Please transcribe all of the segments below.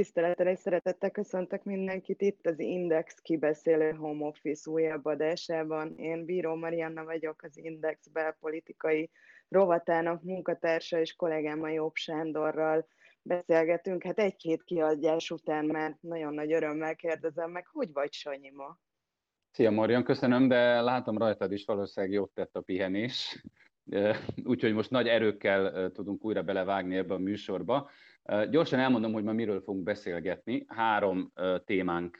Tisztelettel és szeretettel köszöntök mindenkit itt az Index kibeszélő Home Office újabb adásában. Én Bíró Marianna vagyok, az Index belpolitikai rovatának munkatársa és kollégám a Jobb Sándorral beszélgetünk. Hát egy-két kiadás után már nagyon nagy örömmel kérdezem meg, hogy vagy Sanyi ma? Szia Marian, köszönöm, de látom rajtad is valószínűleg jót tett a pihenés. Úgyhogy most nagy erőkkel tudunk újra belevágni ebbe a műsorba. Gyorsan elmondom, hogy ma miről fogunk beszélgetni. Három témánk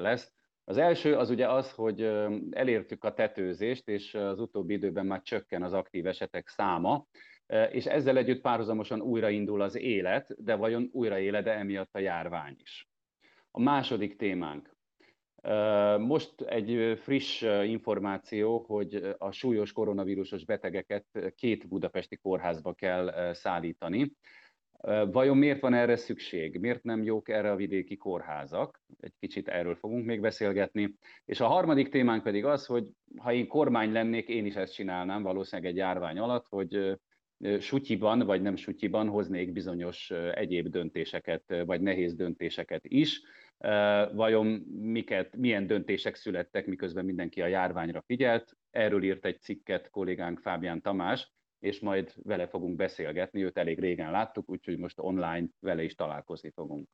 lesz. Az első az ugye az, hogy elértük a tetőzést, és az utóbbi időben már csökken az aktív esetek száma, és ezzel együtt párhuzamosan újraindul az élet, de vajon újraélede emiatt a járvány is. A második témánk. Most egy friss információ, hogy a súlyos koronavírusos betegeket két budapesti kórházba kell szállítani. Vajon miért van erre szükség? Miért nem jók erre a vidéki kórházak? Egy kicsit erről fogunk még beszélgetni. És a harmadik témánk pedig az, hogy ha én kormány lennék, én is ezt csinálnám valószínűleg egy járvány alatt, hogy sutyiban vagy nem sutyiban hoznék bizonyos egyéb döntéseket, vagy nehéz döntéseket is. Vajon miket, milyen döntések születtek, miközben mindenki a járványra figyelt? Erről írt egy cikket kollégánk Fábián Tamás, és majd vele fogunk beszélgetni, őt elég régen láttuk, úgyhogy most online vele is találkozni fogunk.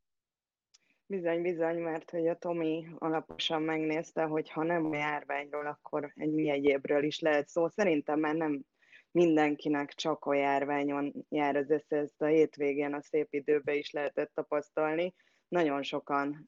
Bizony, bizony, mert hogy a Tomi alaposan megnézte, hogy ha nem a járványról, akkor egy mi egyébről is lehet szó. Szerintem már nem mindenkinek csak a járványon jár az össze, ezt a hétvégén a szép időben is lehetett tapasztalni. Nagyon sokan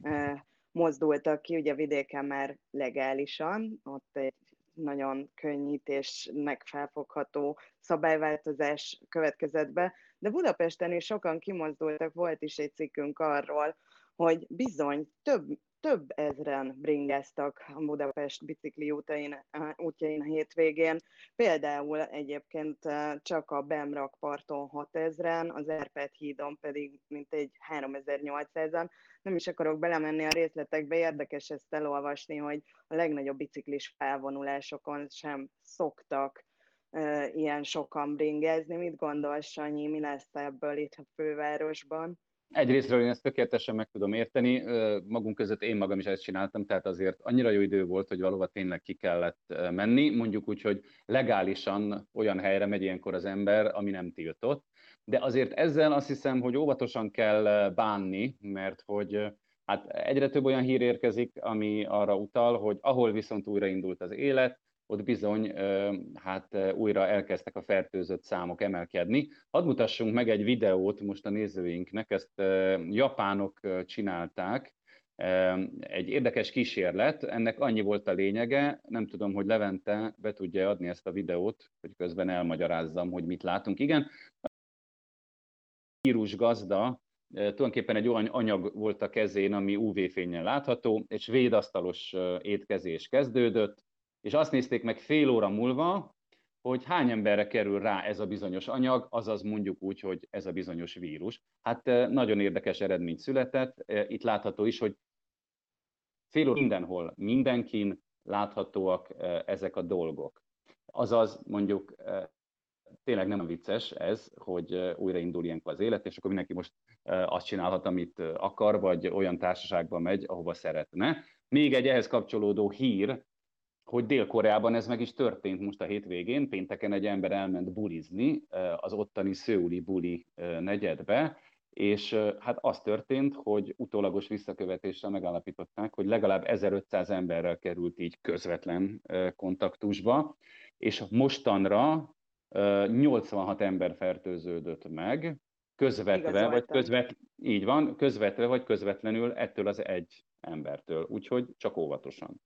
mozdultak ki, ugye vidéken már legálisan, ott egy nagyon könnyítésnek felfogható szabályváltozás következett be, de Budapesten is sokan kimozdultak, volt is egy cikkünk arról, hogy bizony több, több ezren bringáztak a Budapest bicikli útain, útjain a hétvégén. Például egyébként csak a Bemrak parton 6000-en, az Erpet hídon pedig mintegy 3800-an. Nem is akarok belemenni a részletekbe, érdekes ezt elolvasni, hogy a legnagyobb biciklis felvonulásokon sem szoktak ilyen sokan bringezni. Mit gondolsz, Sanyi, mi lesz ebből itt a fővárosban? Egyrésztről én ezt tökéletesen meg tudom érteni, magunk között én magam is ezt csináltam, tehát azért annyira jó idő volt, hogy valóban tényleg ki kellett menni, mondjuk úgy, hogy legálisan olyan helyre megy ilyenkor az ember, ami nem tiltott, de azért ezzel azt hiszem, hogy óvatosan kell bánni, mert hogy hát egyre több olyan hír érkezik, ami arra utal, hogy ahol viszont újraindult az élet, ott bizony hát újra elkezdtek a fertőzött számok emelkedni. Hadd mutassunk meg egy videót most a nézőinknek, ezt japánok csinálták, egy érdekes kísérlet, ennek annyi volt a lényege, nem tudom, hogy Levente be tudja adni ezt a videót, hogy közben elmagyarázzam, hogy mit látunk. Igen, a vírus gazda tulajdonképpen egy olyan anyag volt a kezén, ami UV-fényen látható, egy svédasztalos étkezés kezdődött, és azt nézték meg fél óra múlva, hogy hány emberre kerül rá ez a bizonyos anyag, azaz mondjuk úgy, hogy ez a bizonyos vírus. Hát nagyon érdekes eredmény született. Itt látható is, hogy fél óra mindenhol, mindenkin láthatóak ezek a dolgok. Azaz mondjuk tényleg nem vicces ez, hogy újraindul ilyenkor az élet, és akkor mindenki most azt csinálhat, amit akar, vagy olyan társaságba megy, ahova szeretne. Még egy ehhez kapcsolódó hír, hogy Dél-Koreában ez meg is történt most a hétvégén. Pénteken egy ember elment bulizni az ottani szőuli buli negyedbe, és hát az történt, hogy utólagos visszakövetésre megállapították, hogy legalább 1500 emberrel került így közvetlen kontaktusba, és mostanra 86 ember fertőződött meg, közvetve, vagy közvet, így van, közvetve vagy közvetlenül ettől az egy embertől, úgyhogy csak óvatosan.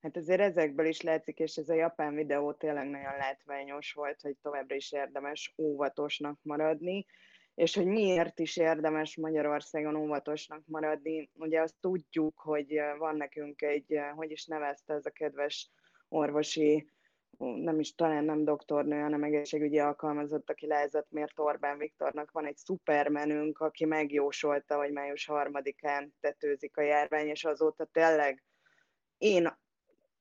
Hát azért ezekből is látszik, és ez a japán videó tényleg nagyon látványos volt, hogy továbbra is érdemes óvatosnak maradni, és hogy miért is érdemes Magyarországon óvatosnak maradni. Ugye azt tudjuk, hogy van nekünk egy, hogy is nevezte ez a kedves orvosi, nem is talán nem doktornő, hanem egészségügyi alkalmazott, aki lehetett mért Orbán Viktornak. Van egy szupermenünk, aki megjósolta, hogy május harmadikán tetőzik a járvány, és azóta tényleg én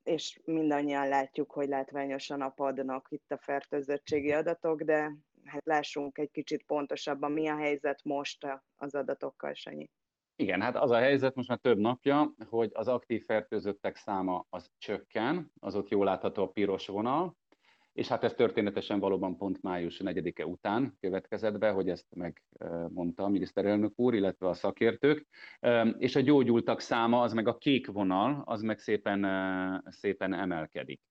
és mindannyian látjuk, hogy látványosan apadnak itt a fertőzöttségi adatok, de hát lássunk egy kicsit pontosabban, mi a helyzet most az adatokkal, Sanyi. Igen, hát az a helyzet most már több napja, hogy az aktív fertőzöttek száma az csökken, az ott jól látható a piros vonal, és hát ez történetesen valóban pont május 4-e után következett be, hogy ezt megmondta a miniszterelnök úr, illetve a szakértők, és a gyógyultak száma, az meg a kék vonal, az meg szépen, szépen emelkedik.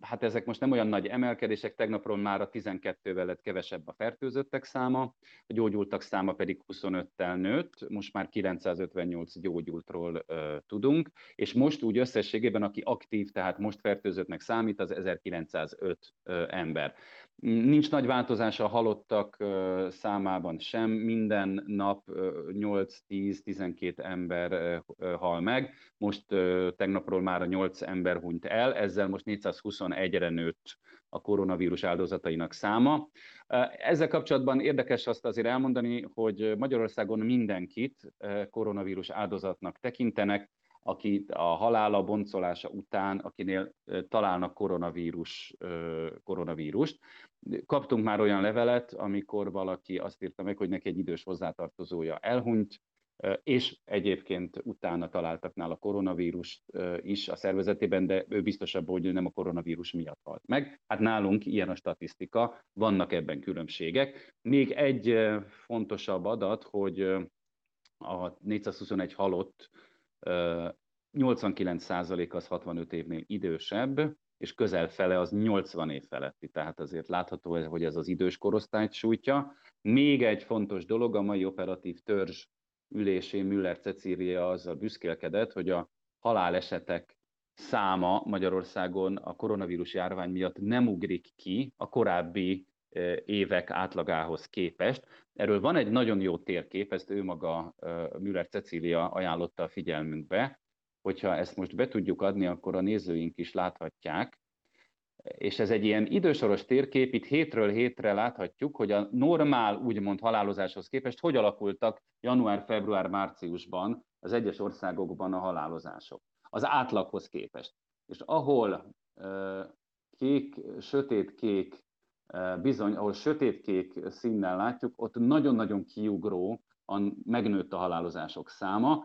Hát ezek most nem olyan nagy emelkedések, tegnapról már a 12-vel lett kevesebb a fertőzöttek száma, a gyógyultak száma pedig 25-tel nőtt, most már 958 gyógyultról tudunk, és most úgy összességében, aki aktív, tehát most fertőzöttnek számít, az 1905 uh, ember. Nincs nagy változás a halottak számában sem, minden nap 8-10-12 ember hal meg, most tegnapról már a 8 ember hunyt el, ezzel most 421-re nőtt a koronavírus áldozatainak száma. Ezzel kapcsolatban érdekes azt azért elmondani, hogy Magyarországon mindenkit koronavírus áldozatnak tekintenek, aki a halála boncolása után, akinél találnak koronavírus, koronavírust. Kaptunk már olyan levelet, amikor valaki azt írta meg, hogy neki egy idős hozzátartozója elhunyt, és egyébként utána találtak nála koronavírust is a szervezetében, de ő biztosabb, hogy ő nem a koronavírus miatt halt meg. Hát nálunk ilyen a statisztika, vannak ebben különbségek. Még egy fontosabb adat, hogy a 421 halott 89% az 65 évnél idősebb, és közel fele az 80 év feletti, tehát azért látható, hogy ez az idős korosztályt sújtja. Még egy fontos dolog, a mai operatív törzs ülésén Müller Cecília azzal büszkélkedett, hogy a halálesetek száma Magyarországon a koronavírus járvány miatt nem ugrik ki a korábbi évek átlagához képest. Erről van egy nagyon jó térkép, ezt ő maga Müller Cecília ajánlotta a figyelmünkbe, hogyha ezt most be tudjuk adni, akkor a nézőink is láthatják, és ez egy ilyen idősoros térkép, itt hétről hétre láthatjuk, hogy a normál, úgymond halálozáshoz képest hogy alakultak január, február, márciusban az egyes országokban a halálozások. Az átlaghoz képest. És ahol kék, sötétkék, bizony, ahol sötétkék színnel látjuk, ott nagyon-nagyon kiugró megnőtt a halálozások száma,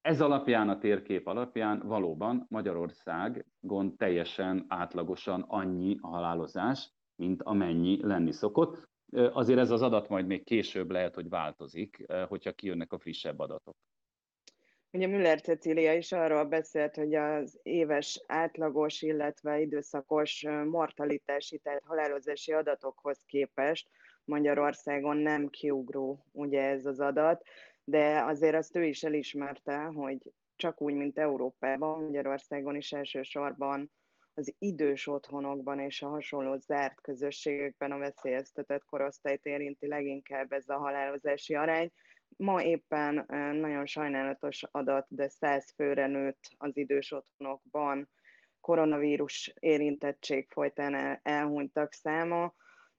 ez alapján, a térkép alapján valóban Magyarországon teljesen átlagosan annyi a halálozás, mint amennyi lenni szokott. Azért ez az adat majd még később lehet, hogy változik, hogyha kijönnek a frissebb adatok. Ugye Müller Cecília is arról beszélt, hogy az éves átlagos, illetve időszakos mortalitási, tehát halálozási adatokhoz képest Magyarországon nem kiugró ugye ez az adat, de azért azt ő is elismerte, hogy csak úgy, mint Európában, Magyarországon is elsősorban az idős otthonokban és a hasonló zárt közösségekben a veszélyeztetett korosztályt érinti leginkább ez a halálozási arány. Ma éppen nagyon sajnálatos adat, de 100 főre nőtt az idős otthonokban koronavírus érintettség folytán elhunytak száma.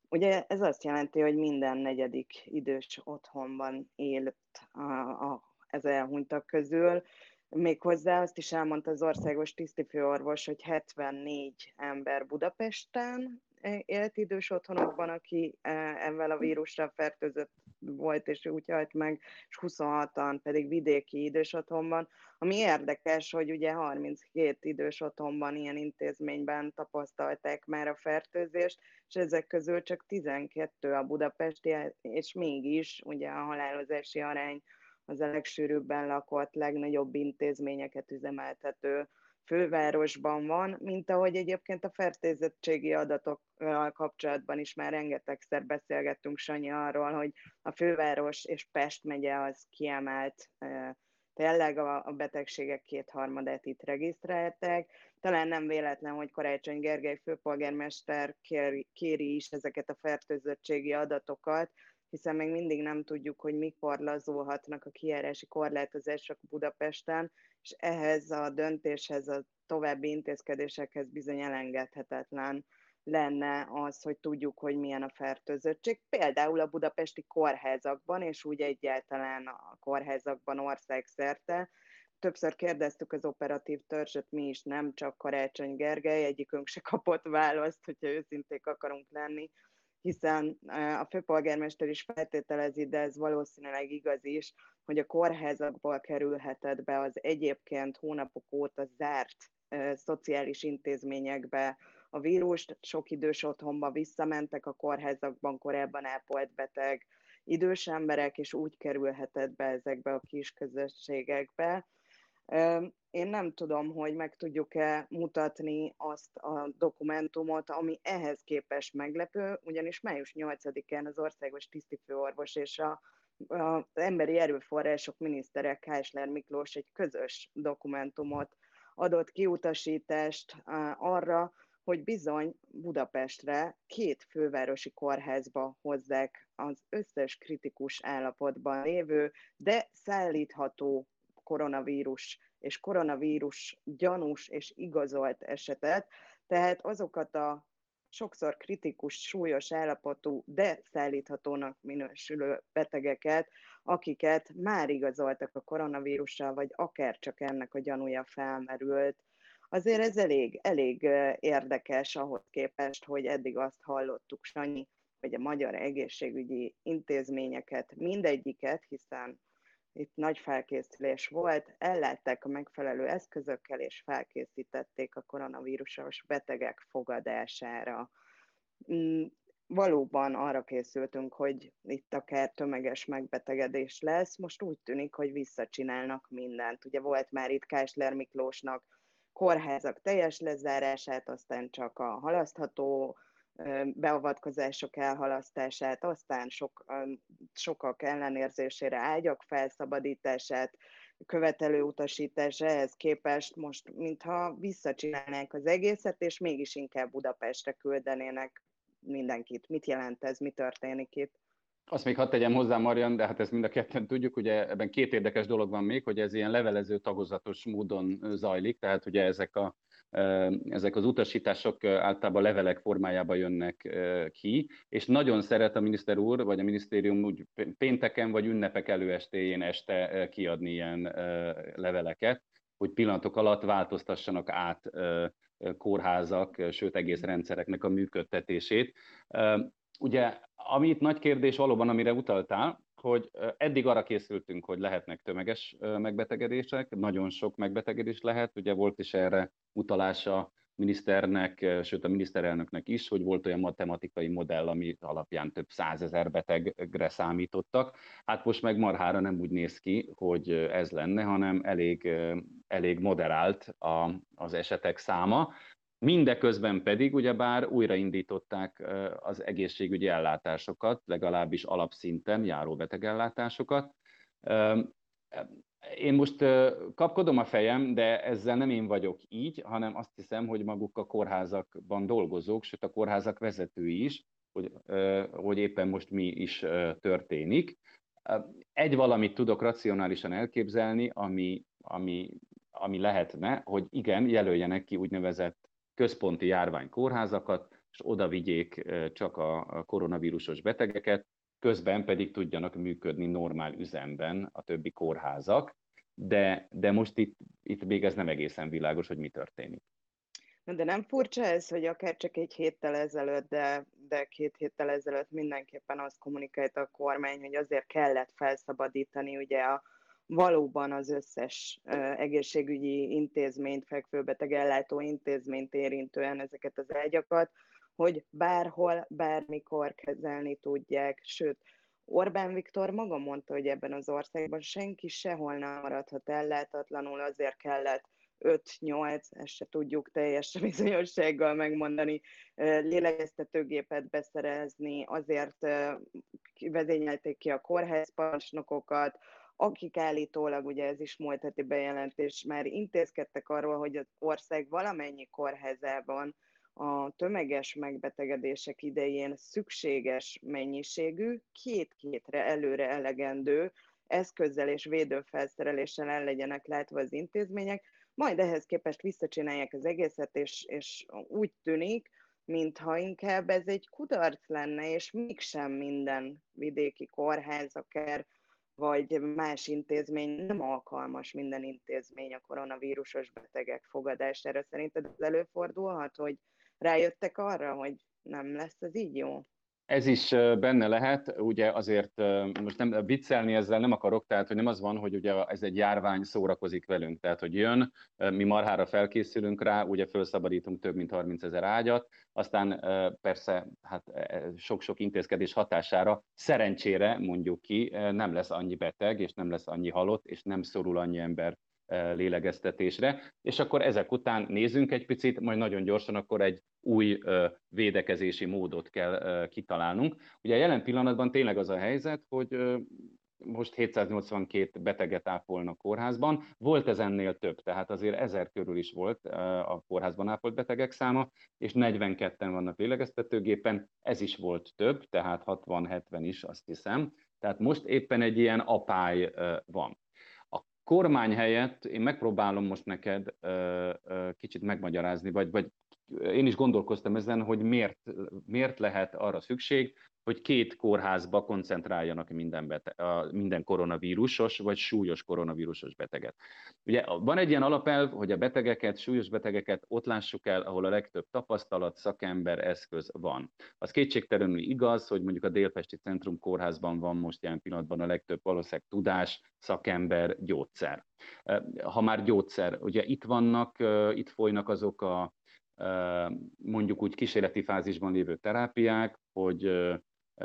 Ugye ez azt jelenti, hogy minden negyedik idős otthonban élt a, a, ez elhunytak közül. Méghozzá azt is elmondta az országos tisztifőorvos, hogy 74 ember Budapesten élt idős otthonokban, aki ezzel a vírusra fertőzött volt, és úgy halt meg, és 26-an pedig vidéki idős otthonban. Ami érdekes, hogy ugye 32 idős otthonban, ilyen intézményben tapasztalták már a fertőzést, és ezek közül csak 12 a budapesti, és mégis ugye a halálozási arány az a legsűrűbben lakott, legnagyobb intézményeket üzemeltető fővárosban van, mint ahogy egyébként a fertőzöttségi adatokkal kapcsolatban is már rengetegszer beszélgettünk, Sanyi, arról, hogy a főváros és Pest megye az kiemelt tényleg a, a betegségek kétharmadát itt regisztrálták. Talán nem véletlen, hogy Karácsony Gergely főpolgármester kéri, kéri is ezeket a fertőzöttségi adatokat, hiszen még mindig nem tudjuk, hogy mikor lazulhatnak a kijárási korlátozások Budapesten, és ehhez a döntéshez, a további intézkedésekhez bizony elengedhetetlen lenne az, hogy tudjuk, hogy milyen a fertőzöttség. Például a budapesti kórházakban, és úgy egyáltalán a kórházakban országszerte. Többször kérdeztük az operatív törzsöt, mi is, nem csak Karácsony Gergely, egyikünk se kapott választ, hogyha őszinték akarunk lenni, hiszen a főpolgármester is feltételezi, de ez valószínűleg igaz is, hogy a kórházakból kerülhetett be az egyébként hónapok óta zárt szociális intézményekbe a vírust, sok idős otthonba visszamentek a kórházakban korábban ápolt beteg idős emberek, és úgy kerülhetett be ezekbe a kis közösségekbe. Én nem tudom, hogy meg tudjuk-e mutatni azt a dokumentumot, ami ehhez képest meglepő, ugyanis május 8-án az országos tisztifőorvos és a az emberi erőforrások minisztere Kásler Miklós egy közös dokumentumot adott kiutasítást arra, hogy bizony Budapestre két fővárosi kórházba hozzák az összes kritikus állapotban lévő, de szállítható koronavírus és koronavírus gyanús és igazolt esetet, tehát azokat a sokszor kritikus, súlyos állapotú, de szállíthatónak minősülő betegeket, akiket már igazoltak a koronavírussal, vagy akár csak ennek a gyanúja felmerült. Azért ez elég, elég érdekes ahhoz képest, hogy eddig azt hallottuk, Sanyi, hogy a magyar egészségügyi intézményeket, mindegyiket, hiszen itt nagy felkészülés volt, ellátták a megfelelő eszközökkel, és felkészítették a koronavírusos betegek fogadására. Mm, valóban arra készültünk, hogy itt akár tömeges megbetegedés lesz, most úgy tűnik, hogy visszacsinálnak mindent. Ugye volt már itt Kásler Miklósnak kórházak teljes lezárását, aztán csak a halasztható beavatkozások elhalasztását, aztán sok, sokak ellenérzésére ágyak felszabadítását, követelő utasítás ehhez képest most, mintha visszacsinálnánk az egészet, és mégis inkább Budapestre küldenének mindenkit. Mit jelent ez, mi történik itt? Azt még hadd tegyem hozzá, Marian, de hát ezt mind a ketten tudjuk, ugye ebben két érdekes dolog van még, hogy ez ilyen levelező tagozatos módon zajlik, tehát ugye ezek, a, ezek az utasítások általában levelek formájában jönnek ki, és nagyon szeret a miniszter úr, vagy a minisztérium úgy pénteken vagy ünnepek előestéjén este kiadni ilyen leveleket, hogy pillanatok alatt változtassanak át kórházak, sőt egész rendszereknek a működtetését. Ugye, ami itt nagy kérdés valóban, amire utaltál, hogy eddig arra készültünk, hogy lehetnek tömeges megbetegedések, nagyon sok megbetegedés lehet, ugye volt is erre utalása miniszternek, sőt a miniszterelnöknek is, hogy volt olyan matematikai modell, ami alapján több százezer betegre számítottak. Hát most meg marhára nem úgy néz ki, hogy ez lenne, hanem elég, elég moderált a, az esetek száma. Mindeközben pedig ugyebár újraindították az egészségügyi ellátásokat, legalábbis alapszinten járó betegellátásokat. Én most kapkodom a fejem, de ezzel nem én vagyok így, hanem azt hiszem, hogy maguk a kórházakban dolgozók, sőt a kórházak vezetői is, hogy, hogy éppen most mi is történik. Egy valamit tudok racionálisan elképzelni, ami, ami, ami lehetne, hogy igen, jelöljenek ki úgynevezett központi járványkórházakat, és oda vigyék csak a koronavírusos betegeket, közben pedig tudjanak működni normál üzemben a többi kórházak, de, de most itt, itt még ez nem egészen világos, hogy mi történik. De nem furcsa ez, hogy akár csak egy héttel ezelőtt, de, de két héttel ezelőtt mindenképpen azt kommunikálta a kormány, hogy azért kellett felszabadítani ugye a, valóban az összes egészségügyi intézményt, fekvőbeteg ellátó intézményt érintően ezeket az ágyakat, hogy bárhol, bármikor kezelni tudják, sőt, Orbán Viktor maga mondta, hogy ebben az országban senki sehol nem maradhat ellátatlanul, azért kellett 5-8, ezt se tudjuk teljes bizonyossággal megmondani, lélegeztetőgépet beszerezni, azért vezényelték ki a kórházparancsnokokat, akik állítólag, ugye ez is múlt heti bejelentés, már intézkedtek arról, hogy az ország valamennyi kórházában a tömeges megbetegedések idején szükséges mennyiségű, két-kétre előre elegendő eszközzel és védőfelszereléssel el legyenek látva az intézmények, majd ehhez képest visszacsinálják az egészet, és, és úgy tűnik, mintha inkább ez egy kudarc lenne, és mégsem minden vidéki kórház, akár vagy más intézmény, nem alkalmas minden intézmény a koronavírusos betegek fogadására. Szerinted előfordulhat, hogy rájöttek arra, hogy nem lesz ez így jó? Ez is benne lehet, ugye azért most nem viccelni ezzel nem akarok, tehát hogy nem az van, hogy ugye ez egy járvány szórakozik velünk, tehát hogy jön, mi marhára felkészülünk rá, ugye felszabadítunk több mint 30 ezer ágyat, aztán persze hát e, sok-sok intézkedés hatására szerencsére mondjuk ki nem lesz annyi beteg, és nem lesz annyi halott, és nem szorul annyi ember lélegeztetésre, és akkor ezek után nézzünk egy picit, majd nagyon gyorsan akkor egy új védekezési módot kell kitalálnunk. Ugye jelen pillanatban tényleg az a helyzet, hogy most 782 beteget ápolnak kórházban, volt ez ennél több, tehát azért ezer körül is volt a kórházban ápolt betegek száma, és 42-en vannak lélegeztetőgépen, ez is volt több, tehát 60-70 is, azt hiszem. Tehát most éppen egy ilyen apály van kormány helyett én megpróbálom most neked kicsit megmagyarázni, vagy, vagy én is gondolkoztam ezen, hogy miért, miért lehet arra szükség, hogy két kórházba koncentráljanak minden, bete, minden koronavírusos vagy súlyos koronavírusos beteget. Ugye van egy ilyen alapelv, hogy a betegeket, súlyos betegeket ott lássuk el, ahol a legtöbb tapasztalat, szakember, eszköz van. Az kétségtelenül igaz, hogy mondjuk a Délpesti Centrum Kórházban van most jelen pillanatban a legtöbb valószínűleg tudás, szakember, gyógyszer. Ha már gyógyszer, ugye itt vannak, itt folynak azok a mondjuk úgy kísérleti fázisban lévő terápiák, hogy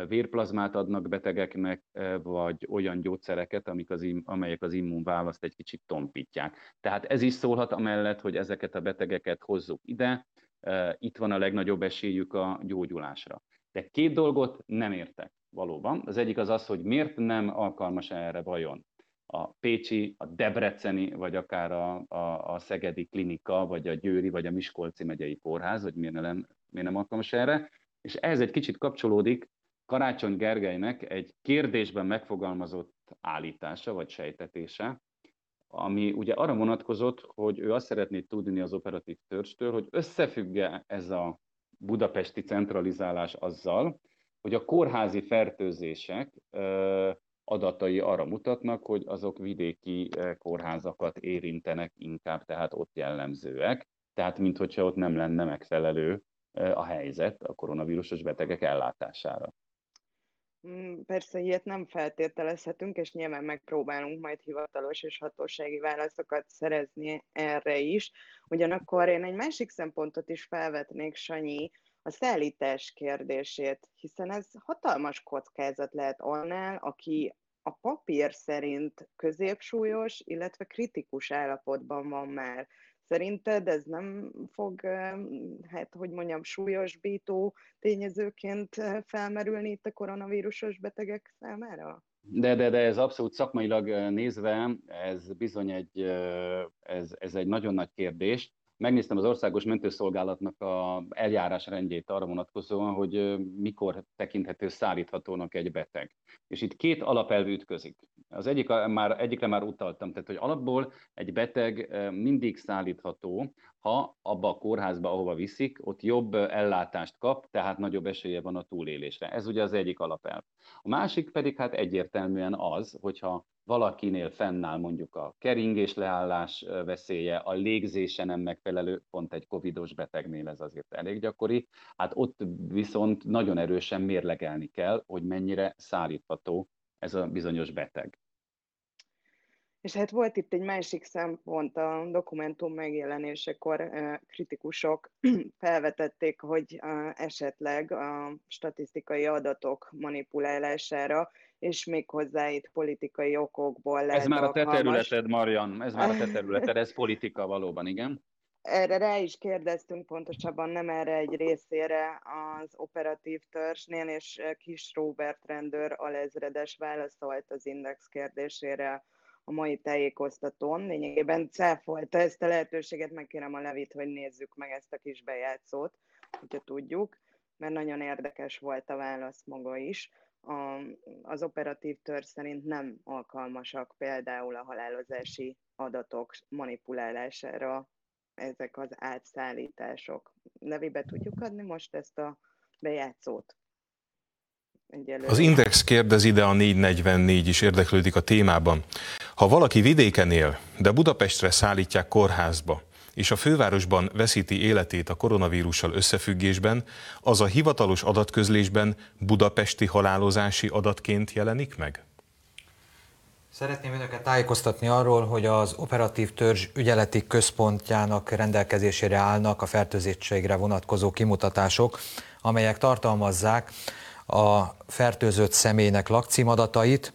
vérplazmát adnak betegeknek, vagy olyan gyógyszereket, amik az, amelyek az immunválaszt egy kicsit tompítják. Tehát ez is szólhat amellett, hogy ezeket a betegeket hozzuk ide, itt van a legnagyobb esélyük a gyógyulásra. De két dolgot nem értek valóban. Az egyik az az, hogy miért nem alkalmas erre vajon a Pécsi, a Debreceni, vagy akár a, a, a Szegedi Klinika, vagy a Győri, vagy a Miskolci megyei kórház, hogy miért nem, miért nem alkalmas erre. És ez egy kicsit kapcsolódik Karácsony Gergelynek egy kérdésben megfogalmazott állítása, vagy sejtetése, ami ugye arra vonatkozott, hogy ő azt szeretné tudni az operatív törzstől, hogy összefügge ez a budapesti centralizálás azzal, hogy a kórházi fertőzések adatai arra mutatnak, hogy azok vidéki kórházakat érintenek inkább, tehát ott jellemzőek, tehát minthogyha ott nem lenne megfelelő a helyzet a koronavírusos betegek ellátására. Mm, persze ilyet nem feltételezhetünk, és nyilván megpróbálunk majd hivatalos és hatósági válaszokat szerezni erre is. Ugyanakkor én egy másik szempontot is felvetnék, Sanyi, a szállítás kérdését, hiszen ez hatalmas kockázat lehet annál, aki a papír szerint középsúlyos, illetve kritikus állapotban van már. Szerinted ez nem fog, hát hogy mondjam, súlyosbító tényezőként felmerülni itt a koronavírusos betegek számára? De, de, de ez abszolút szakmailag nézve, ez bizony egy, ez, ez egy nagyon nagy kérdés megnéztem az Országos Mentőszolgálatnak a eljárás rendjét arra vonatkozóan, hogy mikor tekinthető szállíthatónak egy beteg. És itt két alapelv ütközik. Az egyik, már, egyikre már utaltam, tehát hogy alapból egy beteg mindig szállítható, ha abba a kórházba, ahova viszik, ott jobb ellátást kap, tehát nagyobb esélye van a túlélésre. Ez ugye az egyik alapelv. A másik pedig hát egyértelműen az, hogyha valakinél fennáll mondjuk a keringés leállás veszélye, a légzése nem megfelelő, pont egy covidos betegnél ez azért elég gyakori, hát ott viszont nagyon erősen mérlegelni kell, hogy mennyire szállítható ez a bizonyos beteg. És hát volt itt egy másik szempont, a dokumentum megjelenésekor kritikusok felvetették, hogy esetleg a statisztikai adatok manipulálására, és még hozzá itt politikai okokból lehet Ez már a te területed, Marian, ez már a te területed, ez politika valóban, igen? erre rá is kérdeztünk, pontosabban nem erre egy részére az operatív törzsnél, és Kis Robert rendőr alezredes válaszolt az Index kérdésére a mai tájékoztatón. Lényegében cáfolta ezt a lehetőséget, megkérem a Levit, hogy nézzük meg ezt a kis bejátszót, hogyha tudjuk, mert nagyon érdekes volt a válasz maga is. A, az operatív törzs szerint nem alkalmasak például a halálozási adatok manipulálására ezek az átszállítások. Nevébe tudjuk adni most ezt a bejátszót? Egyelőre. Az Index kérdezi, de a 444 is érdeklődik a témában. Ha valaki vidéken él, de Budapestre szállítják kórházba, és a fővárosban veszíti életét a koronavírussal összefüggésben, az a hivatalos adatközlésben budapesti halálozási adatként jelenik meg? Szeretném önöket tájékoztatni arról, hogy az operatív törzs ügyeleti központjának rendelkezésére állnak a fertőzöttségre vonatkozó kimutatások, amelyek tartalmazzák a fertőzött személynek lakcímadatait,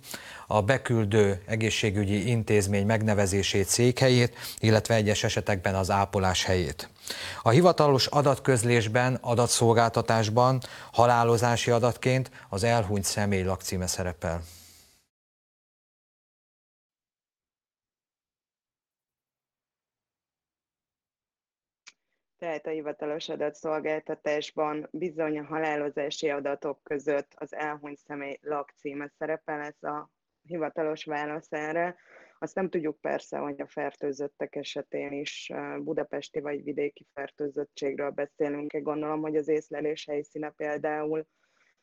a beküldő egészségügyi intézmény megnevezését, székhelyét, illetve egyes esetekben az ápolás helyét. A hivatalos adatközlésben, adatszolgáltatásban halálozási adatként az elhunyt személy lakcíme szerepel. Tehát a hivatalos adatszolgáltatásban bizony a halálozási adatok között az elhunyt személy lakcíme szerepel, ez a hivatalos válasz erre. Azt nem tudjuk persze, hogy a fertőzöttek esetén is budapesti vagy vidéki fertőzöttségről beszélünk. Gondolom, hogy az észlelés helyszíne például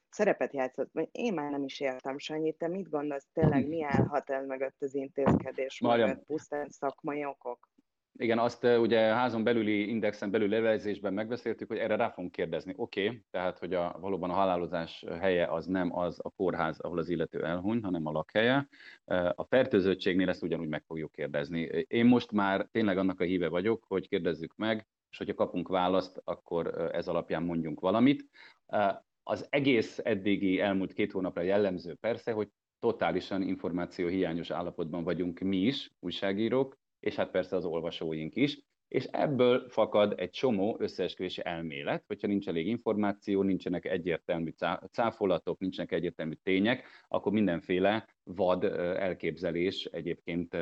szerepet játszott, vagy én már nem is értem, Sanyi, te mit gondolsz, tényleg mi állhat el mögött az intézkedés mögött, pusztán szakmai okok? Igen, azt ugye házon belüli indexen belül levelezésben megbeszéltük, hogy erre rá fogunk kérdezni. Oké, okay, tehát hogy a, valóban a halálozás helye az nem az a kórház, ahol az illető elhuny, hanem a lakhelye. A fertőzöttségnél ezt ugyanúgy meg fogjuk kérdezni. Én most már tényleg annak a híve vagyok, hogy kérdezzük meg, és hogyha kapunk választ, akkor ez alapján mondjunk valamit. Az egész eddigi elmúlt két hónapra jellemző persze, hogy totálisan információ hiányos állapotban vagyunk mi is, újságírók, és hát persze az olvasóink is, és ebből fakad egy csomó összeesküvési elmélet, hogyha nincs elég információ, nincsenek egyértelmű cáfolatok, nincsenek egyértelmű tények, akkor mindenféle vad elképzelés egyébként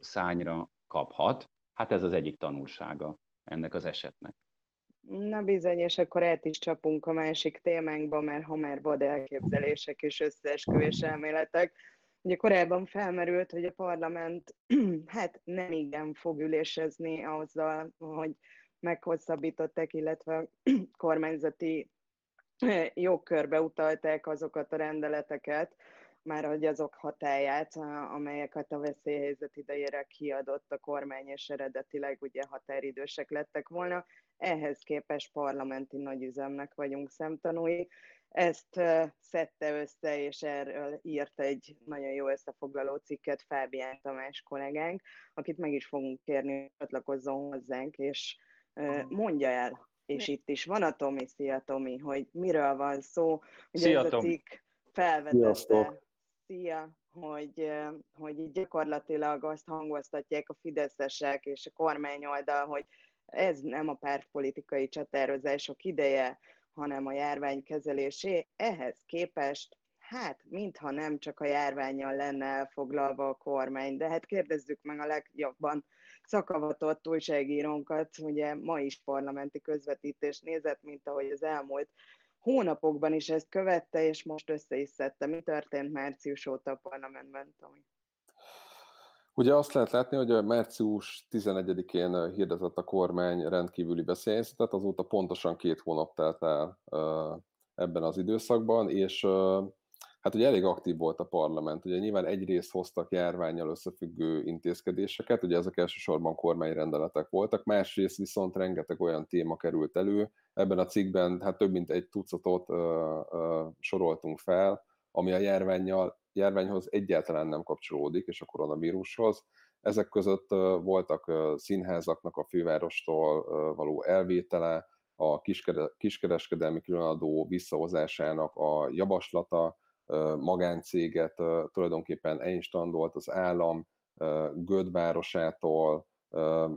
szányra kaphat. Hát ez az egyik tanulsága ennek az esetnek. Na bizony, és akkor át is csapunk a másik témánkba, mert ha már vad elképzelések és összeesküvés elméletek, Ugye korábban felmerült, hogy a parlament hát nem igen fog ülésezni azzal, hogy meghosszabbították, illetve kormányzati jogkörbe utalták azokat a rendeleteket, már hogy azok hatáját, amelyeket a veszélyhelyzet idejére kiadott a kormány, és eredetileg ugye határidősek lettek volna. Ehhez képest parlamenti nagyüzemnek vagyunk szemtanúi, ezt szedte össze, és erről írt egy nagyon jó összefoglaló cikket Fábián Tamás kollégánk, akit meg is fogunk kérni, hogy csatlakozzon hozzánk, és mondja el, és itt is van a Tomi, szia Tomi, hogy miről van szó. hogy szia, ez a cikk felvetette, szia, hogy, hogy gyakorlatilag azt hangoztatják a fideszesek és a kormányoldal, hogy ez nem a pártpolitikai csatározások ideje, hanem a járvány kezelésé. Ehhez képest, hát, mintha nem csak a járványjal lenne elfoglalva a kormány, de hát kérdezzük meg a legjobban szakavatott újságírónkat, ugye ma is parlamenti közvetítés nézett, mint ahogy az elmúlt hónapokban is ezt követte, és most össze is szedte. Mi történt március óta a parlamentben, Tomi? Ugye azt lehet látni, hogy a március 11-én hirdetett a kormány rendkívüli veszélyhelyzetet, azóta pontosan két hónap telt el ebben az időszakban, és hát ugye elég aktív volt a parlament. Ugye nyilván egyrészt hoztak járványjal összefüggő intézkedéseket, ugye ezek elsősorban kormányrendeletek voltak, másrészt viszont rengeteg olyan téma került elő. Ebben a cikkben hát több mint egy tucatot soroltunk fel, ami a járványjal járványhoz egyáltalán nem kapcsolódik, és a koronavírushoz. Ezek között voltak színházaknak a fővárostól való elvétele, a kiskereskedelmi különadó visszahozásának a javaslata, magáncéget tulajdonképpen einstandolt az állam Gödvárosától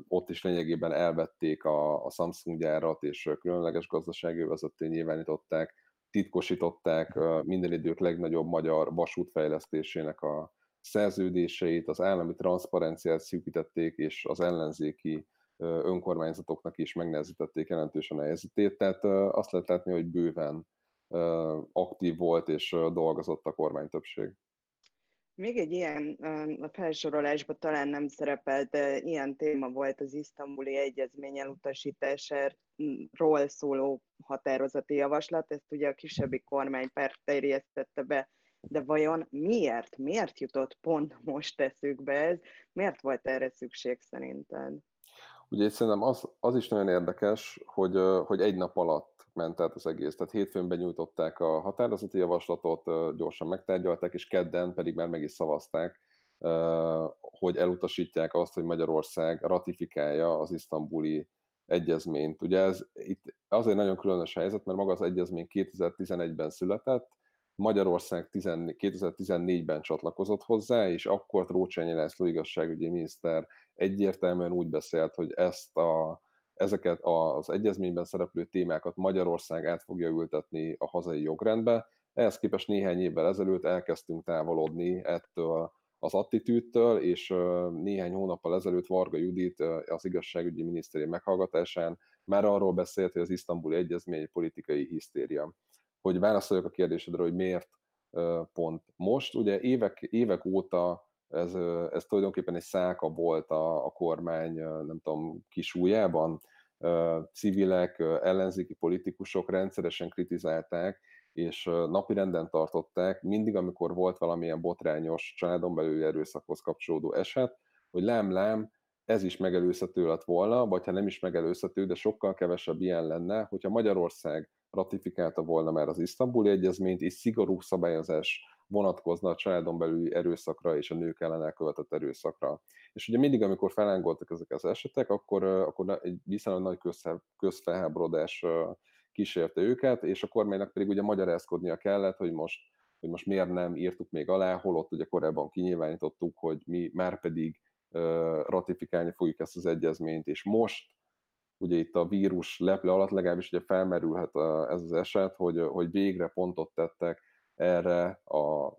ott is lényegében elvették a, a Samsung gyárat, és különleges gazdasági vezető nyilvánították, titkosították minden idők legnagyobb magyar vasútfejlesztésének a szerződéseit, az állami transzparenciát szűkítették, és az ellenzéki önkormányzatoknak is megnehezítették jelentősen a helyzetét. Tehát azt lehet látni, hogy bőven aktív volt és dolgozott a kormánytöbbség. Még egy ilyen a felsorolásban talán nem szerepelt, de ilyen téma volt az isztambuli egyezmény elutasításáról szóló határozati javaslat. Ezt ugye a kisebbi kormánypárt terjesztette be, de vajon miért? Miért jutott pont most eszükbe ez? Miért volt erre szükség szerinted? Ugye szerintem az, az is nagyon érdekes, hogy, hogy egy nap alatt ment át az egész. Tehát hétfőn benyújtották a határozati javaslatot, gyorsan megtárgyalták, és kedden pedig már meg is szavazták, hogy elutasítják azt, hogy Magyarország ratifikálja az isztambuli egyezményt. Ugye ez itt azért nagyon különös helyzet, mert maga az egyezmény 2011-ben született, Magyarország 2014-ben csatlakozott hozzá, és akkor Trócsányi László igazságügyi miniszter egyértelműen úgy beszélt, hogy ezt a, ezeket az egyezményben szereplő témákat Magyarország át fogja ültetni a hazai jogrendbe. Ehhez képest néhány évvel ezelőtt elkezdtünk távolodni ettől az attitűdtől, és néhány hónappal ezelőtt Varga Judit az igazságügyi miniszteri meghallgatásán már arról beszélt, hogy az isztambuli egyezmény politikai hisztéria. Hogy válaszoljak a kérdésedre, hogy miért pont most. Ugye évek, évek óta ez, ez tulajdonképpen egy száka volt a, a kormány, nem tudom, kisújában. Civilek, ellenzéki politikusok rendszeresen kritizálták, és napirenden tartották, mindig, amikor volt valamilyen botrányos családon belüli erőszakhoz kapcsolódó eset, hogy lám-lám, ez is megelőzhető lett volna, vagy ha nem is megelőzhető, de sokkal kevesebb ilyen lenne, hogyha Magyarország ratifikálta volna már az isztambuli egyezményt, és szigorú szabályozás vonatkozna a családon belüli erőszakra és a nők ellen elkövetett erőszakra. És ugye mindig, amikor felángoltak ezek az esetek, akkor, akkor egy viszonylag nagy közfelháborodás kísérte őket, és a kormánynak pedig ugye magyarázkodnia kellett, hogy most, hogy most miért nem írtuk még alá, holott ugye korábban kinyilvánítottuk, hogy mi már pedig ratifikálni fogjuk ezt az egyezményt, és most ugye itt a vírus leple alatt legalábbis ugye felmerülhet ez az eset, hogy, hogy végre pontot tettek erre a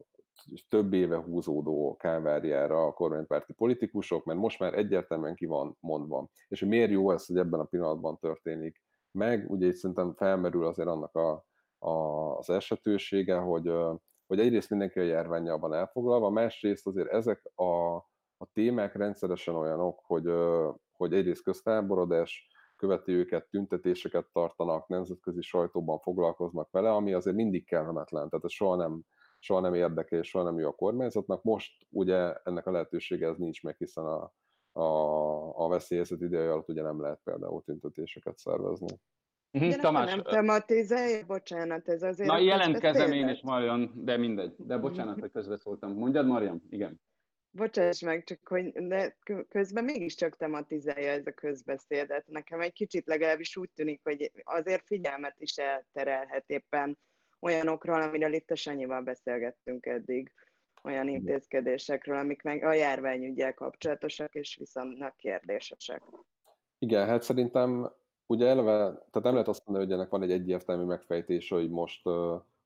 több éve húzódó káváriára a kormánypárti politikusok, mert most már egyértelműen ki van mondva. És hogy miért jó ez, hogy ebben a pillanatban történik meg, ugye itt szerintem felmerül azért annak a, a, az esetősége, hogy, hogy egyrészt mindenki a járványjal van elfoglalva, másrészt azért ezek a, a témák rendszeresen olyanok, hogy, hogy egyrészt közfelborodás, követi őket, tüntetéseket tartanak, nemzetközi sajtóban foglalkoznak vele, ami azért mindig kellemetlen, tehát ez soha nem, soha nem érdekel, soha nem jó a kormányzatnak. Most ugye ennek a lehetősége ez nincs meg, hiszen a, a, a veszélyezet ideje alatt ugye nem lehet például tüntetéseket szervezni. De Tamás, nem tematizálja, bocsánat, ez azért... Na, jelentkezem én is, Marian, de mindegy. De bocsánat, hogy közbeszóltam. Mondjad, Marian? Igen. Bocsáss meg, csak hogy de közben mégiscsak tematizálja ez a közbeszédet. Nekem egy kicsit legalábbis úgy tűnik, hogy azért figyelmet is elterelhet éppen olyanokról, amiről itt a Sanyival beszélgettünk eddig, olyan intézkedésekről, amik meg a járványügyel kapcsolatosak, és viszonylag kérdésesek. Igen, hát szerintem ugye eleve, tehát nem lehet azt mondani, hogy ennek van egy egyértelmű megfejtés, hogy most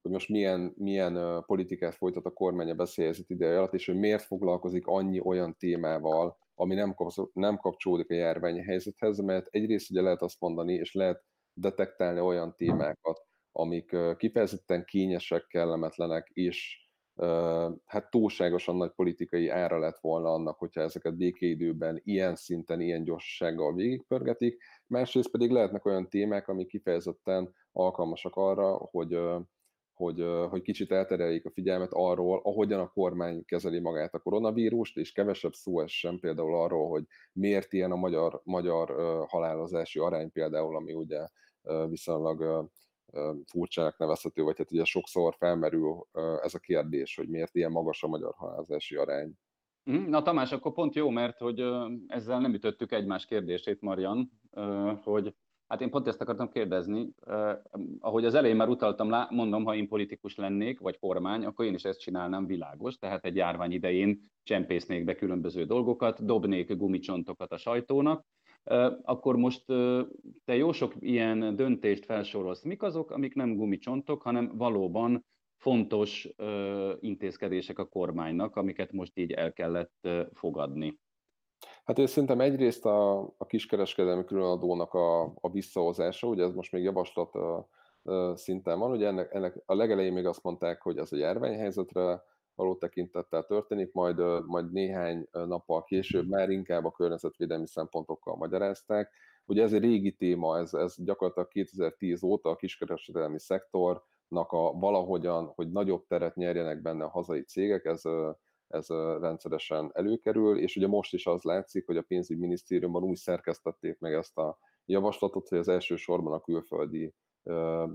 hogy most milyen, milyen politikát folytat a kormány a beszélyezet ideje alatt, és hogy miért foglalkozik annyi olyan témával, ami nem, nem kapcsolódik a járványi helyzethez, mert egyrészt ugye lehet azt mondani, és lehet detektálni olyan témákat, amik kifejezetten kényesek, kellemetlenek, és hát túlságosan nagy politikai ára lett volna annak, hogyha ezeket békéidőben ilyen szinten, ilyen gyorsasággal végigpörgetik. Másrészt pedig lehetnek olyan témák, amik kifejezetten alkalmasak arra, hogy hogy, hogy kicsit eltereljék a figyelmet arról, ahogyan a kormány kezeli magát a koronavírust, és kevesebb szó ez sem például arról, hogy miért ilyen a magyar, magyar halálozási arány például, ami ugye viszonylag furcsának nevezhető, vagy hát ugye sokszor felmerül ez a kérdés, hogy miért ilyen magas a magyar halálozási arány. Mhm, na Tamás, akkor pont jó, mert hogy ezzel nem ütöttük egymás kérdését, Marian, hogy Hát én pont ezt akartam kérdezni. Ahogy az elején már utaltam, mondom, ha én politikus lennék, vagy kormány, akkor én is ezt csinálnám világos. Tehát egy járvány idején csempésznék be különböző dolgokat, dobnék gumicsontokat a sajtónak. Akkor most te jó sok ilyen döntést felsorolsz. Mik azok, amik nem gumicsontok, hanem valóban fontos intézkedések a kormánynak, amiket most így el kellett fogadni? Hát én szerintem egyrészt a, a kiskereskedelmi különadónak a, a visszahozása, ugye ez most még javaslat a szinten van, ugye ennek, ennek a legelején még azt mondták, hogy ez a járványhelyzetre való tekintettel történik, majd, majd néhány nappal később már inkább a környezetvédelmi szempontokkal magyarázták. Ugye ez egy régi téma, ez, ez gyakorlatilag 2010 óta a kiskereskedelmi szektornak a valahogyan, hogy nagyobb teret nyerjenek benne a hazai cégek, ez ez rendszeresen előkerül, és ugye most is az látszik, hogy a pénzügyminisztériumban úgy szerkesztették meg ezt a javaslatot, hogy az elsősorban a külföldi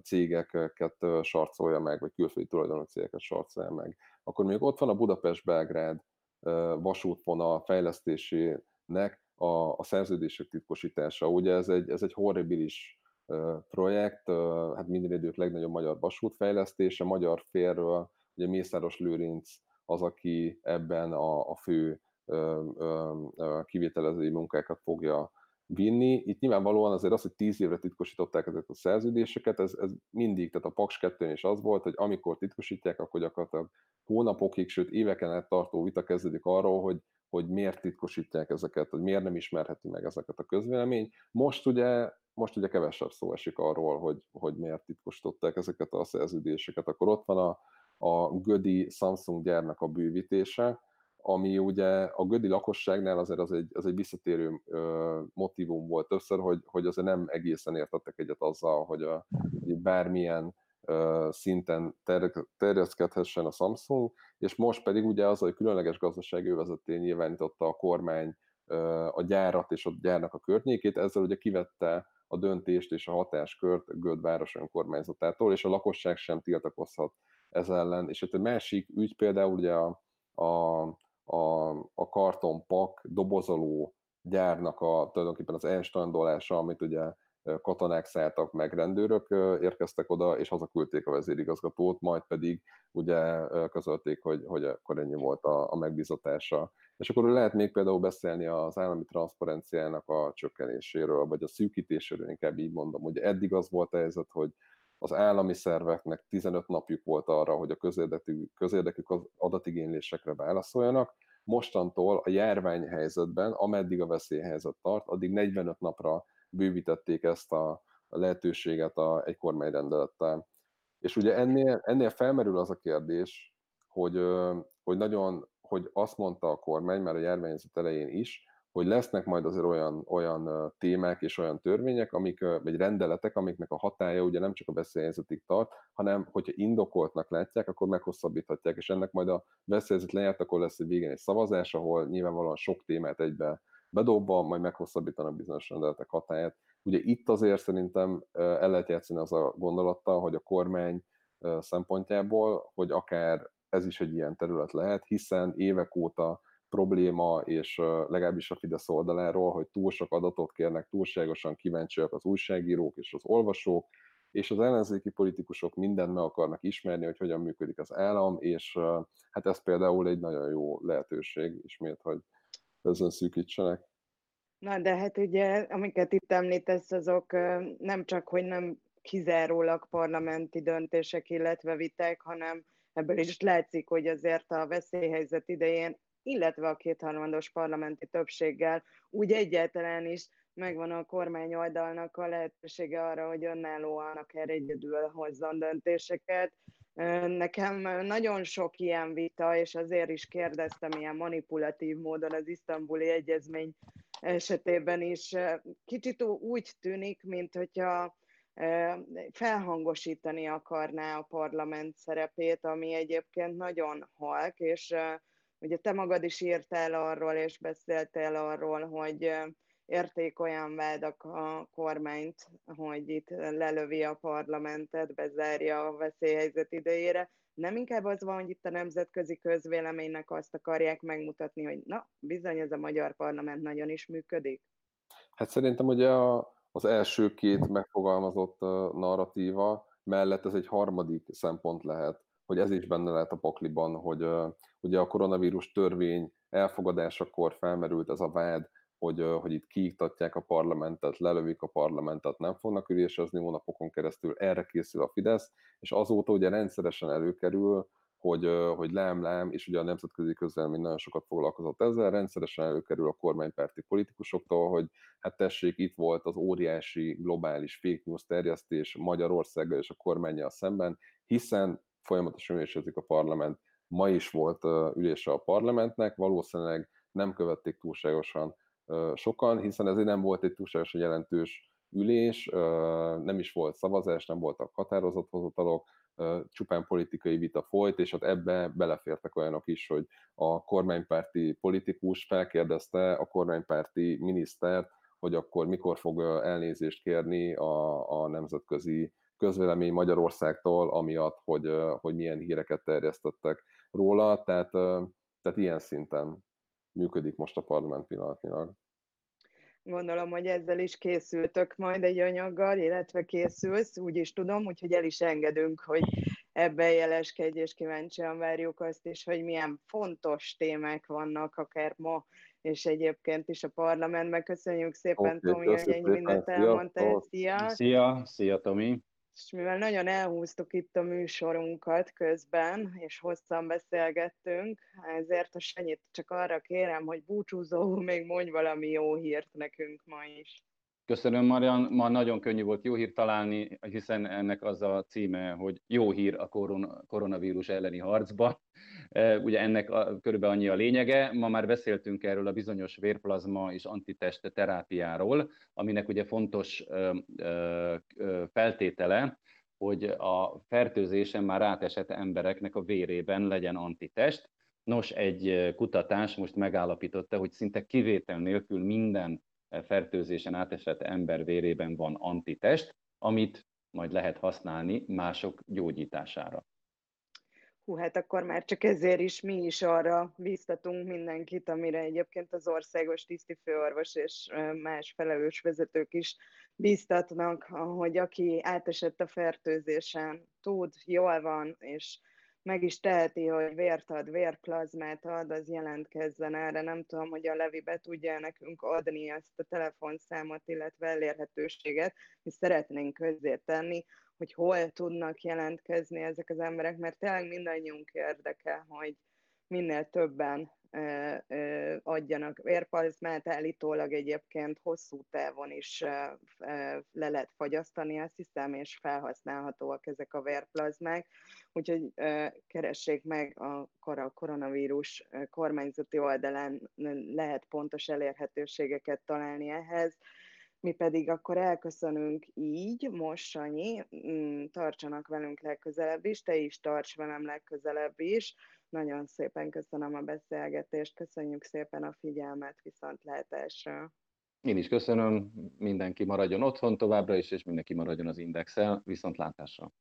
cégeket sarcolja meg, vagy külföldi tulajdonú cégeket sarcolja meg. Akkor még ott van a Budapest-Belgrád vasútvonal fejlesztésének a, a szerződések titkosítása. Ugye ez egy, ez egy horribilis projekt, hát minden idők legnagyobb magyar vasútfejlesztése, magyar félről, ugye Mészáros Lőrinc az, aki ebben a, a fő kivételezői munkákat fogja vinni. Itt nyilvánvalóan azért az, hogy tíz évre titkosították ezeket a szerződéseket, ez, ez mindig, tehát a Paks 2 is az volt, hogy amikor titkosítják, akkor gyakorlatilag hónapokig, sőt éveken át tartó vita kezdődik arról, hogy, hogy miért titkosítják ezeket, hogy miért nem ismerheti meg ezeket a közvélemény. Most ugye, most ugye kevesebb szó esik arról, hogy, hogy miért titkosították ezeket a szerződéseket. Akkor ott van a, a Gödi Samsung gyárnak a bővítése, ami ugye a Gödi lakosságnál azért az egy, az egy visszatérő ö, motivum volt többször, hogy, hogy azért nem egészen értettek egyet azzal, hogy, a, hogy bármilyen ö, szinten ter, terjeszkedhessen a Samsung, és most pedig ugye az, hogy különleges gazdasági övezetén nyilvánította a kormány ö, a gyárat és a gyárnak a környékét, ezzel ugye kivette a döntést és a hatáskört Göd város önkormányzatától, és a lakosság sem tiltakozhat ez ellen. És ott egy másik ügy például ugye a, a, a, a kartonpak dobozoló gyárnak a, tulajdonképpen az elstandolása, amit ugye katonák szálltak meg, rendőrök érkeztek oda, és hazaküldték a vezérigazgatót, majd pedig ugye közölték, hogy, hogy akkor ennyi volt a, a megbizatása. És akkor lehet még például beszélni az állami transzparenciának a csökkenéséről, vagy a szűkítéséről, inkább így mondom. Ugye eddig az volt a helyzet, hogy az állami szerveknek 15 napjuk volt arra, hogy a közérdekű, közérdekű adatigénylésekre válaszoljanak. Mostantól a járványhelyzetben, ameddig a veszélyhelyzet tart, addig 45 napra bővítették ezt a lehetőséget a, egy kormányrendelettel. És ugye ennél, ennél felmerül az a kérdés, hogy, hogy nagyon, hogy azt mondta a kormány már a járványhelyzet elején is, hogy lesznek majd azért olyan, olyan témák és olyan törvények, amik, vagy rendeletek, amiknek a hatája ugye nem csak a veszélyhelyzetig tart, hanem hogyha indokoltnak látják, akkor meghosszabbíthatják, és ennek majd a veszélyhelyzet lejárt, akkor lesz egy végén egy szavazás, ahol nyilvánvalóan sok témát egybe bedobva, majd meghosszabbítanak bizonyos rendeletek hatáját. Ugye itt azért szerintem el lehet játszani az a gondolattal, hogy a kormány szempontjából, hogy akár ez is egy ilyen terület lehet, hiszen évek óta probléma, és legalábbis a Fidesz oldaláról, hogy túl sok adatot kérnek, túlságosan kíváncsiak az újságírók és az olvasók, és az ellenzéki politikusok mindent meg akarnak ismerni, hogy hogyan működik az állam, és hát ez például egy nagyon jó lehetőség ismét, hogy ezen szűkítsenek. Na, de hát ugye, amiket itt említesz, azok nem csak, hogy nem kizárólag parlamenti döntések, illetve vitek, hanem ebből is látszik, hogy azért a veszélyhelyzet idején illetve a kétharmados parlamenti többséggel úgy egyáltalán is megvan a kormány oldalnak a lehetősége arra, hogy önállóan akár egyedül hozzon döntéseket. Nekem nagyon sok ilyen vita, és azért is kérdeztem ilyen manipulatív módon az isztambuli egyezmény esetében is. Kicsit úgy tűnik, mint hogyha felhangosítani akarná a parlament szerepét, ami egyébként nagyon halk, és Ugye te magad is írtál arról, és beszéltél arról, hogy érték olyan vádak a kormányt, hogy itt lelövi a parlamentet, bezárja a veszélyhelyzet idejére. Nem inkább az van, hogy itt a nemzetközi közvéleménynek azt akarják megmutatni, hogy na, bizony ez a magyar parlament nagyon is működik? Hát szerintem ugye a, az első két megfogalmazott narratíva mellett ez egy harmadik szempont lehet, hogy ez is benne lehet a pakliban, hogy ugye a koronavírus törvény elfogadásakor felmerült ez a vád, hogy, hogy itt kiiktatják a parlamentet, lelövik a parlamentet, nem fognak ülésezni hónapokon keresztül, erre készül a Fidesz, és azóta ugye rendszeresen előkerül, hogy, hogy lám-lám, és ugye a nemzetközi közvélemény nagyon sokat foglalkozott ezzel, rendszeresen előkerül a kormánypárti politikusoktól, hogy hát tessék, itt volt az óriási globális fake news terjesztés Magyarországgal és a kormányjal szemben, hiszen folyamatosan ülésezik a parlament, ma is volt ülése a parlamentnek, valószínűleg nem követték túlságosan sokan, hiszen ez nem volt egy túlságosan jelentős ülés, nem is volt szavazás, nem voltak határozathozatalok, csupán politikai vita folyt, és ott ebbe belefértek olyanok is, hogy a kormánypárti politikus felkérdezte a kormánypárti minisztert, hogy akkor mikor fog elnézést kérni a, a nemzetközi közvélemény Magyarországtól, amiatt, hogy, hogy milyen híreket terjesztettek róla, tehát, tehát ilyen szinten működik most a parlament pillanatnyilag. Gondolom, hogy ezzel is készültök majd egy anyaggal, illetve készülsz, úgy is tudom, úgyhogy el is engedünk, hogy ebben jeleskedj, és kíváncsian várjuk azt is, hogy milyen fontos témák vannak akár ma, és egyébként is a parlamentben. Köszönjük szépen, okay, Tomi, hogy ennyi mindent elmondtál. Szia! Szia, szia Tomi! És mivel nagyon elhúztuk itt a műsorunkat közben, és hosszan beszélgettünk, ezért a Sanyit csak arra kérem, hogy búcsúzó, még mondj valami jó hírt nekünk ma is. Köszönöm, Marian. Ma nagyon könnyű volt jó hírt találni, hiszen ennek az a címe, hogy jó hír a koron- koronavírus elleni harcba. E, ugye ennek a, körülbelül annyi a lényege. Ma már beszéltünk erről a bizonyos vérplazma és antitest terápiáról, aminek ugye fontos ö, ö, feltétele, hogy a fertőzésen már átesett embereknek a vérében legyen antitest. Nos, egy kutatás most megállapította, hogy szinte kivétel nélkül minden fertőzésen átesett ember vérében van antitest, amit majd lehet használni mások gyógyítására. Hú, hát akkor már csak ezért is mi is arra biztatunk mindenkit, amire egyébként az országos tisztifőorvos és más felelős vezetők is biztatnak, hogy aki átesett a fertőzésen, tud, jól van, és meg is teheti, hogy vért ad, vérplazmát ad, az jelentkezzen erre. Nem tudom, hogy a Levi be tudja nekünk adni ezt a telefonszámot, illetve elérhetőséget, mi szeretnénk közzé tenni, hogy hol tudnak jelentkezni ezek az emberek, mert tényleg mindannyiunk érdeke, hogy minél többen adjanak vérplazmát, állítólag egyébként hosszú távon is le lehet fagyasztani, azt hiszem, és felhasználhatóak ezek a vérplazmák, úgyhogy keressék meg a koronavírus kormányzati oldalán, lehet pontos elérhetőségeket találni ehhez, mi pedig akkor elköszönünk így, most Sanyi, mm, tartsanak velünk legközelebb is, te is tarts velem legközelebb is, nagyon szépen köszönöm a beszélgetést, köszönjük szépen a figyelmet, viszontlátásra. Én is köszönöm, mindenki maradjon otthon továbbra is, és mindenki maradjon az Indexel, viszontlátásra.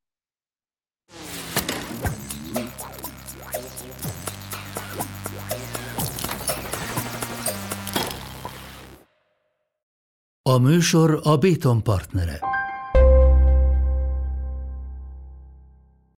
A műsor a Béton partnere.